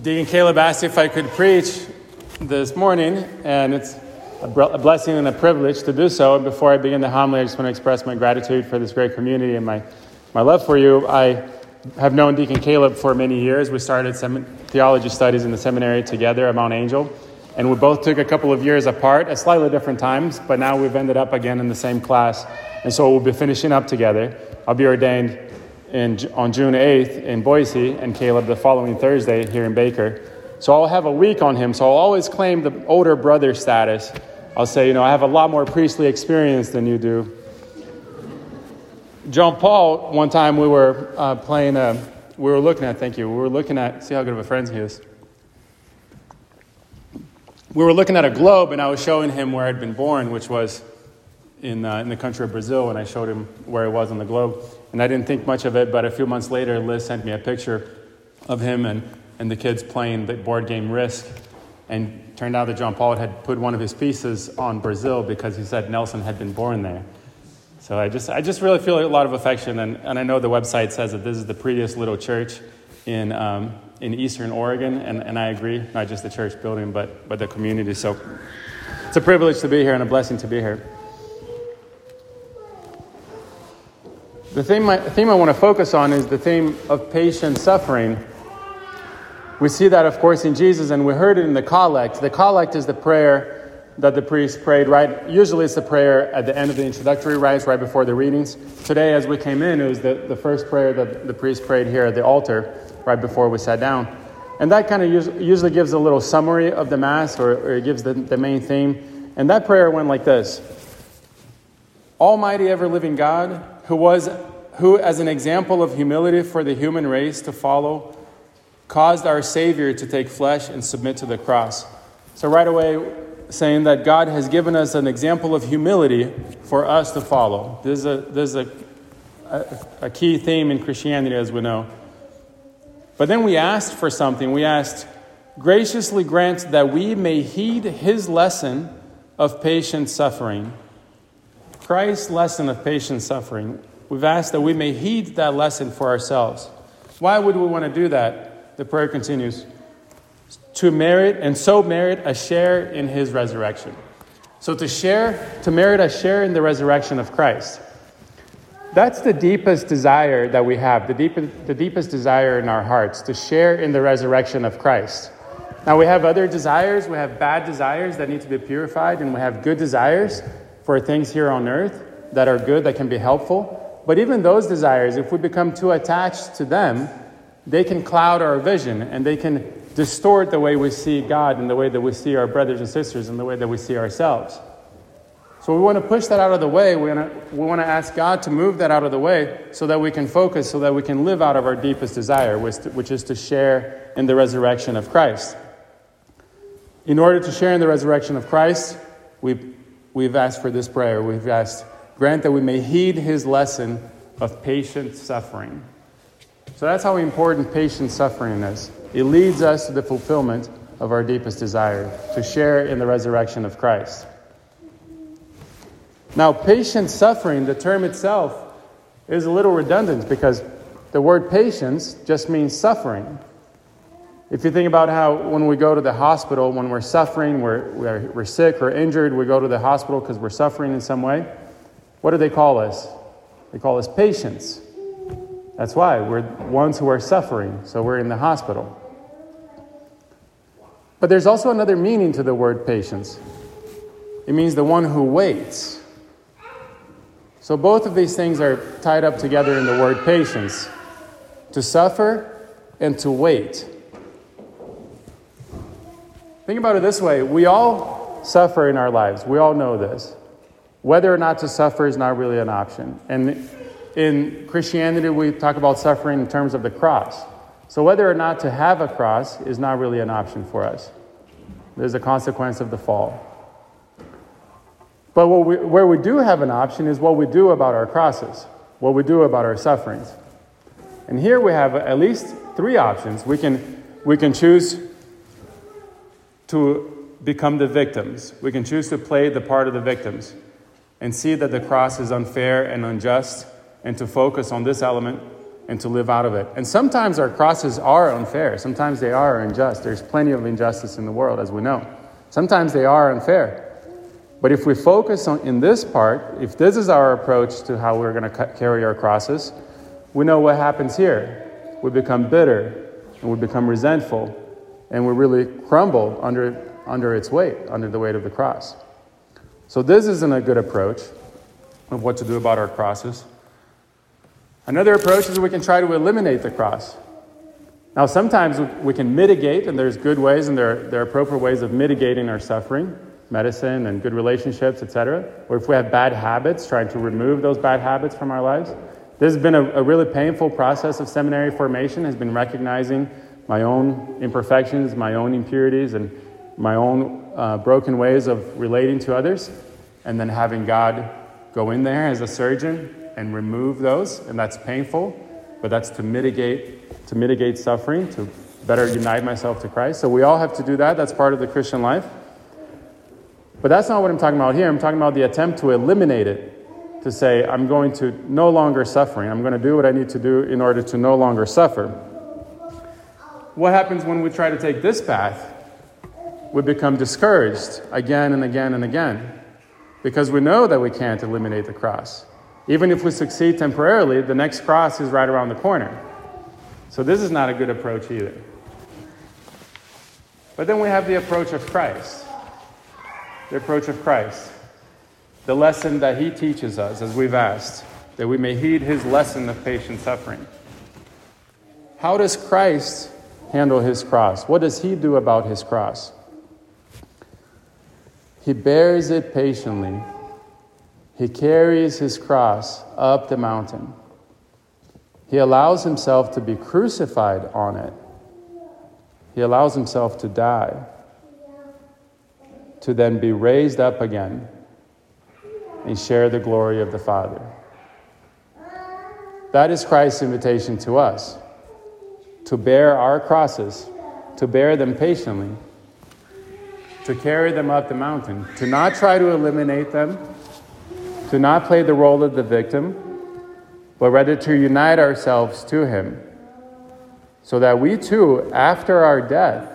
Deacon Caleb asked if I could preach this morning, and it's a blessing and a privilege to do so. And before I begin the homily, I just want to express my gratitude for this great community and my, my love for you. I have known Deacon Caleb for many years. We started some theology studies in the seminary together at Mount Angel, and we both took a couple of years apart at slightly different times, but now we've ended up again in the same class, and so we'll be finishing up together. I'll be ordained in, on June 8th in Boise, and Caleb the following Thursday here in Baker. So I'll have a week on him. So I'll always claim the older brother status. I'll say, you know, I have a lot more priestly experience than you do. John Paul, one time we were uh, playing, a, we were looking at, thank you, we were looking at, see how good of a friend he is. We were looking at a globe, and I was showing him where I'd been born, which was in, uh, in the country of Brazil, and I showed him where it was on the globe. And I didn't think much of it, but a few months later, Liz sent me a picture of him and, and the kids playing the board game Risk. And turned out that John Paul had put one of his pieces on Brazil because he said Nelson had been born there. So I just, I just really feel a lot of affection. And, and I know the website says that this is the prettiest little church in, um, in Eastern Oregon. And, and I agree, not just the church building, but, but the community. So it's a privilege to be here and a blessing to be here. The theme I, theme I want to focus on is the theme of patient suffering. We see that, of course, in Jesus, and we heard it in the collect. The collect is the prayer that the priest prayed right. Usually, it's the prayer at the end of the introductory rites, right before the readings. Today, as we came in, it was the, the first prayer that the priest prayed here at the altar, right before we sat down. And that kind of usually gives a little summary of the Mass, or, or it gives the, the main theme. And that prayer went like this Almighty, ever living God, who was who as an example of humility for the human race to follow caused our savior to take flesh and submit to the cross. So right away saying that god has given us an example of humility for us to follow. This is a, this is a, a, a key theme in christianity as we know. But then we asked for something. We asked graciously grant that we may heed his lesson of patient suffering Christ's lesson of patient suffering, we've asked that we may heed that lesson for ourselves. Why would we want to do that? The prayer continues to merit and so merit a share in his resurrection. So to share, to merit a share in the resurrection of Christ. That's the deepest desire that we have, the, deep, the deepest desire in our hearts, to share in the resurrection of Christ. Now, we have other desires. We have bad desires that need to be purified, and we have good desires for things here on earth that are good, that can be helpful. But even those desires, if we become too attached to them, they can cloud our vision and they can distort the way we see God and the way that we see our brothers and sisters and the way that we see ourselves. So we want to push that out of the way. We want to, we want to ask God to move that out of the way so that we can focus, so that we can live out of our deepest desire, which is to share in the resurrection of Christ. In order to share in the resurrection of Christ, we we've asked for this prayer. We've asked, grant that we may heed his lesson of patient suffering. So that's how important patient suffering is. It leads us to the fulfillment of our deepest desire to share in the resurrection of Christ. Now, patient suffering, the term itself, is a little redundant because the word patience just means suffering. If you think about how when we go to the hospital, when we're suffering, we're, we're, we're sick or injured, we go to the hospital because we're suffering in some way, what do they call us? They call us patients. That's why we're ones who are suffering, so we're in the hospital. But there's also another meaning to the word patience it means the one who waits. So both of these things are tied up together in the word patience to suffer and to wait. Think about it this way we all suffer in our lives. We all know this. Whether or not to suffer is not really an option. And in Christianity, we talk about suffering in terms of the cross. So, whether or not to have a cross is not really an option for us. There's a consequence of the fall. But we, where we do have an option is what we do about our crosses, what we do about our sufferings. And here we have at least three options. We can, we can choose to become the victims. We can choose to play the part of the victims and see that the cross is unfair and unjust and to focus on this element. and to live out of it. And sometimes our crosses are unfair. Sometimes they are unjust. There's plenty of injustice in the world, as we know. Sometimes they are unfair. But if we focus on in this part, if this is our approach to how we're going to carry our crosses, we know what happens here. We become bitter and we become resentful and we really crumble under, under its weight, under the weight of the cross. So, this isn't a good approach of what to do about our crosses. Another approach is we can try to eliminate the cross. Now, sometimes we can mitigate, and there's good ways and there, there are appropriate ways of mitigating our suffering, medicine and good relationships, etc. Or if we have bad habits, trying to remove those bad habits from our lives. This has been a, a really painful process of seminary formation, has been recognizing my own imperfections, my own impurities, and my own uh, broken ways of relating to others, and then having God go in there as a surgeon and remove those, and that's painful, but that's to mitigate to mitigate suffering, to better unite myself to Christ. So we all have to do that. That's part of the Christian life. But that's not what I'm talking about here. I'm talking about the attempt to eliminate it, to say, I'm going to no longer suffering. I'm going to do what I need to do in order to no longer suffer. What happens when we try to take this path? We become discouraged again and again and again because we know that we can't eliminate the cross. Even if we succeed temporarily, the next cross is right around the corner. So, this is not a good approach either. But then we have the approach of Christ. The approach of Christ. The lesson that he teaches us, as we've asked, that we may heed his lesson of patient suffering. How does Christ handle his cross? What does he do about his cross? He bears it patiently he carries his cross up the mountain. He allows himself to be crucified on it. He allows himself to die, to then be raised up again and share the glory of the Father. That is Christ's invitation to us to bear our crosses, to bear them patiently, to carry them up the mountain, to not try to eliminate them to not play the role of the victim, but rather to unite ourselves to Him, so that we too, after our death,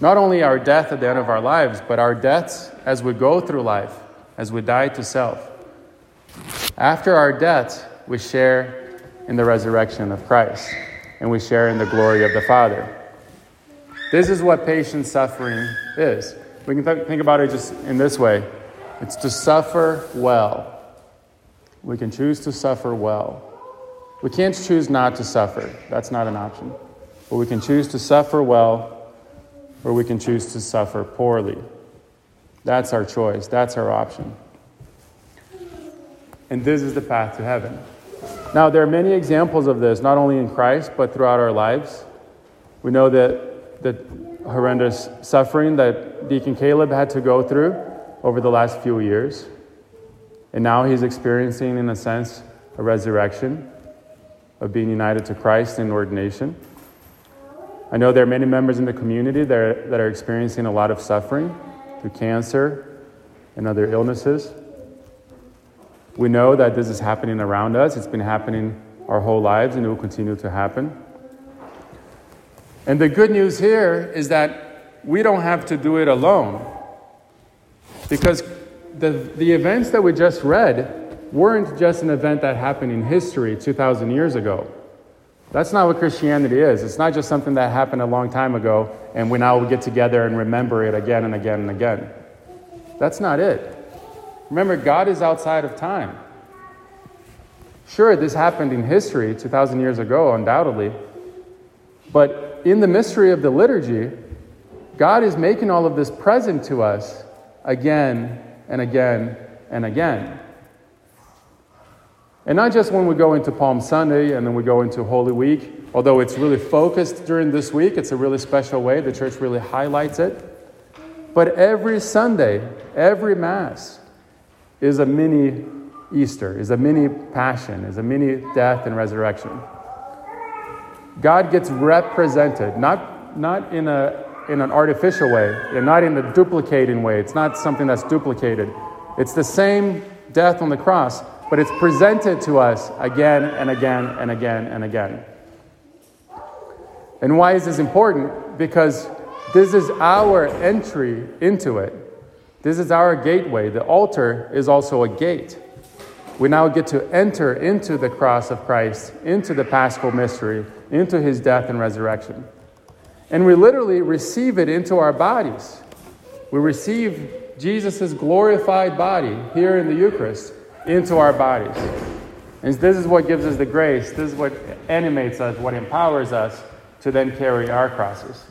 not only our death at the end of our lives, but our deaths as we go through life, as we die to self, after our deaths, we share in the resurrection of Christ and we share in the glory of the Father. This is what patient suffering is. We can th- think about it just in this way it's to suffer well. We can choose to suffer well. We can't choose not to suffer. That's not an option. But we can choose to suffer well, or we can choose to suffer poorly. That's our choice. That's our option. And this is the path to heaven. Now, there are many examples of this, not only in Christ, but throughout our lives. We know that the horrendous suffering that Deacon Caleb had to go through over the last few years. And now he's experiencing, in a sense, a resurrection of being united to Christ in ordination. I know there are many members in the community that are, that are experiencing a lot of suffering through cancer and other illnesses. We know that this is happening around us. It's been happening our whole lives and it will continue to happen. And the good news here is that we don't have to do it alone because the, the events that we just read weren't just an event that happened in history 2,000 years ago. That's not what Christianity is. It's not just something that happened a long time ago and we now get together and remember it again and again and again. That's not it. Remember, God is outside of time. Sure, this happened in history 2,000 years ago, undoubtedly. But in the mystery of the liturgy, God is making all of this present to us again and again and again. And not just when we go into Palm Sunday and then we go into Holy Week, although it's really focused during this week, it's a really special way, the church really highlights it. But every Sunday, every Mass is a mini Easter, is a mini Passion, is a mini death and resurrection. God gets represented, not, not in a in an artificial way and not in a duplicating way. It's not something that's duplicated. It's the same death on the cross, but it's presented to us again and again and again and again. And why is this important? Because this is our entry into it. This is our gateway. The altar is also a gate. We now get to enter into the cross of Christ, into the paschal mystery, into his death and resurrection. And we literally receive it into our bodies. We receive Jesus' glorified body here in the Eucharist into our bodies. And this is what gives us the grace. This is what animates us, what empowers us to then carry our crosses.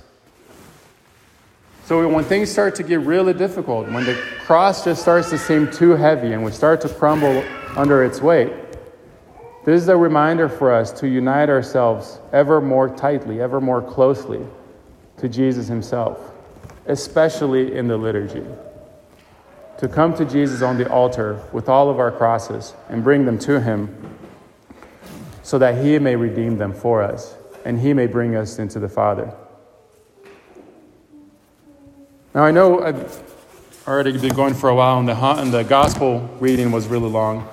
So when things start to get really difficult, when the cross just starts to seem too heavy and we start to crumble under its weight, this is a reminder for us to unite ourselves ever more tightly, ever more closely to Jesus Himself, especially in the liturgy. To come to Jesus on the altar with all of our crosses and bring them to Him so that He may redeem them for us and He may bring us into the Father. Now, I know I've already been going for a while, and the, and the gospel reading was really long.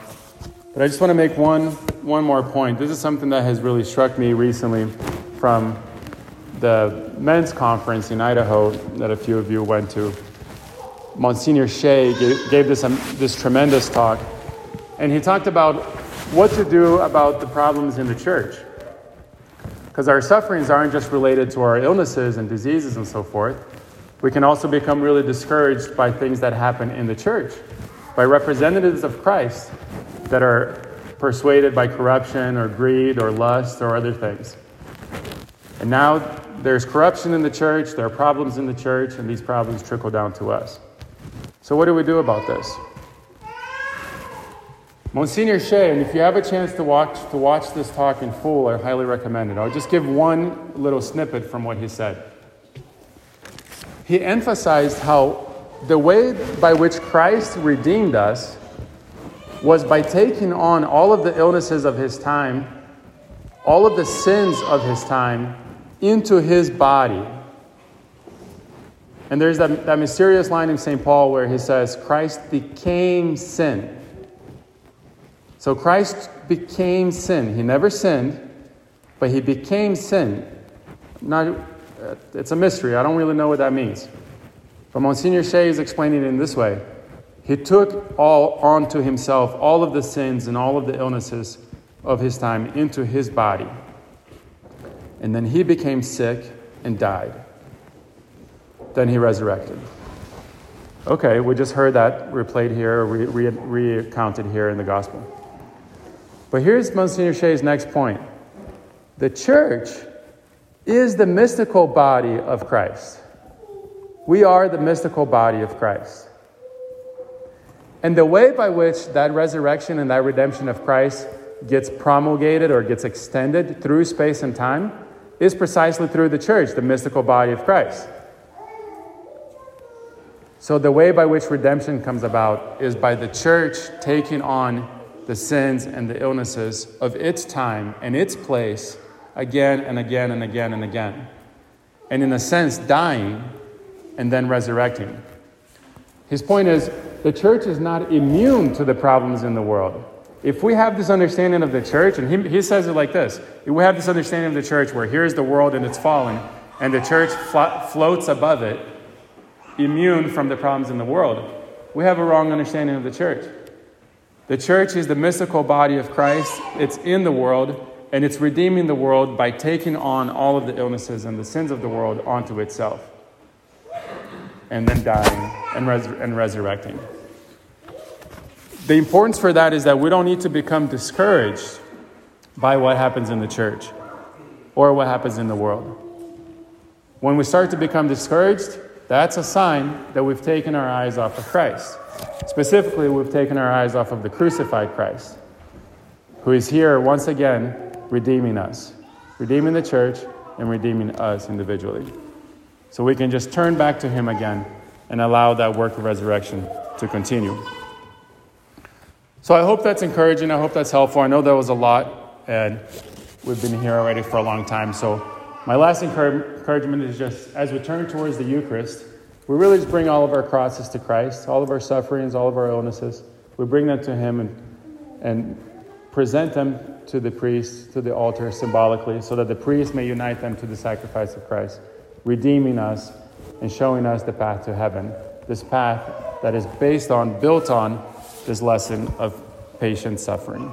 But I just want to make one, one more point. This is something that has really struck me recently from the men's conference in Idaho that a few of you went to. Monsignor Shea gave, this, um, this tremendous talk, and he talked about what to do about the problems in the church. Because our sufferings aren't just related to our illnesses and diseases and so forth we can also become really discouraged by things that happen in the church, by representatives of Christ that are persuaded by corruption or greed or lust or other things. And now there's corruption in the church, there are problems in the church, and these problems trickle down to us. So, what do we do about this? Monsignor Shea, and if you have a chance to watch, to watch this talk in full, I highly recommend it. I'll just give one little snippet from what he said he emphasized how the way by which Christ redeemed us was by taking on all of the illnesses of his time, all of the sins of his time into his body. And there's that, that mysterious line in St. Paul where he says, Christ became sin. So Christ became sin. He never sinned, but he became sin. Uh, Uh, it's a mystery. I don't really know what that means. But Monsignor Shea is explaining it in this way. He took all onto himself, all of the sins and all of the illnesses of his time into his body. And then he became sick and died. Then he resurrected. Okay, we just heard that replayed here, re- re- recounted here in the gospel. But here's Monsignor Shea's next point the church is the mystical body of Christ. We are the mystical body of Christ. And the way by which that resurrection and that redemption of Christ gets promulgated or gets extended through space and time is precisely through the church, the mystical body of Christ. So, the way by which redemption comes about is by the church taking on the sins and the illnesses of its time and its place again and again and again and again. And in a sense, dying and then resurrecting. His point is the church is not immune to the problems in the world. If we have this understanding of the church, and he, he says it like this if we have this understanding of the church where here's the world and it's fallen, and the church floats above it, immune from the problems in the world, we have a wrong understanding of the church. The church is the mystical body of Christ, it's in the world, and it's redeeming the world by taking on all of the illnesses and the sins of the world onto itself, and then dying and, res- and resurrecting. The importance for that is that we don't need to become discouraged by what happens in the church or what happens in the world. When we start to become discouraged, that's a sign that we've taken our eyes off of Christ. Specifically, we've taken our eyes off of the crucified Christ, who is here once again redeeming us, redeeming the church, and redeeming us individually. So we can just turn back to Him again and allow that work of resurrection to continue. So I hope that's encouraging. I hope that's helpful. I know that was a lot, and we've been here already for a long time. So my last encouragement is just as we turn towards the Eucharist, we really just bring all of our crosses to Christ, all of our sufferings, all of our illnesses. We bring them to Him and and present them to the priest, to the altar symbolically, so that the priest may unite them to the sacrifice of Christ, redeeming us and showing us the path to heaven. This path that is based on, built on, this lesson of patient suffering.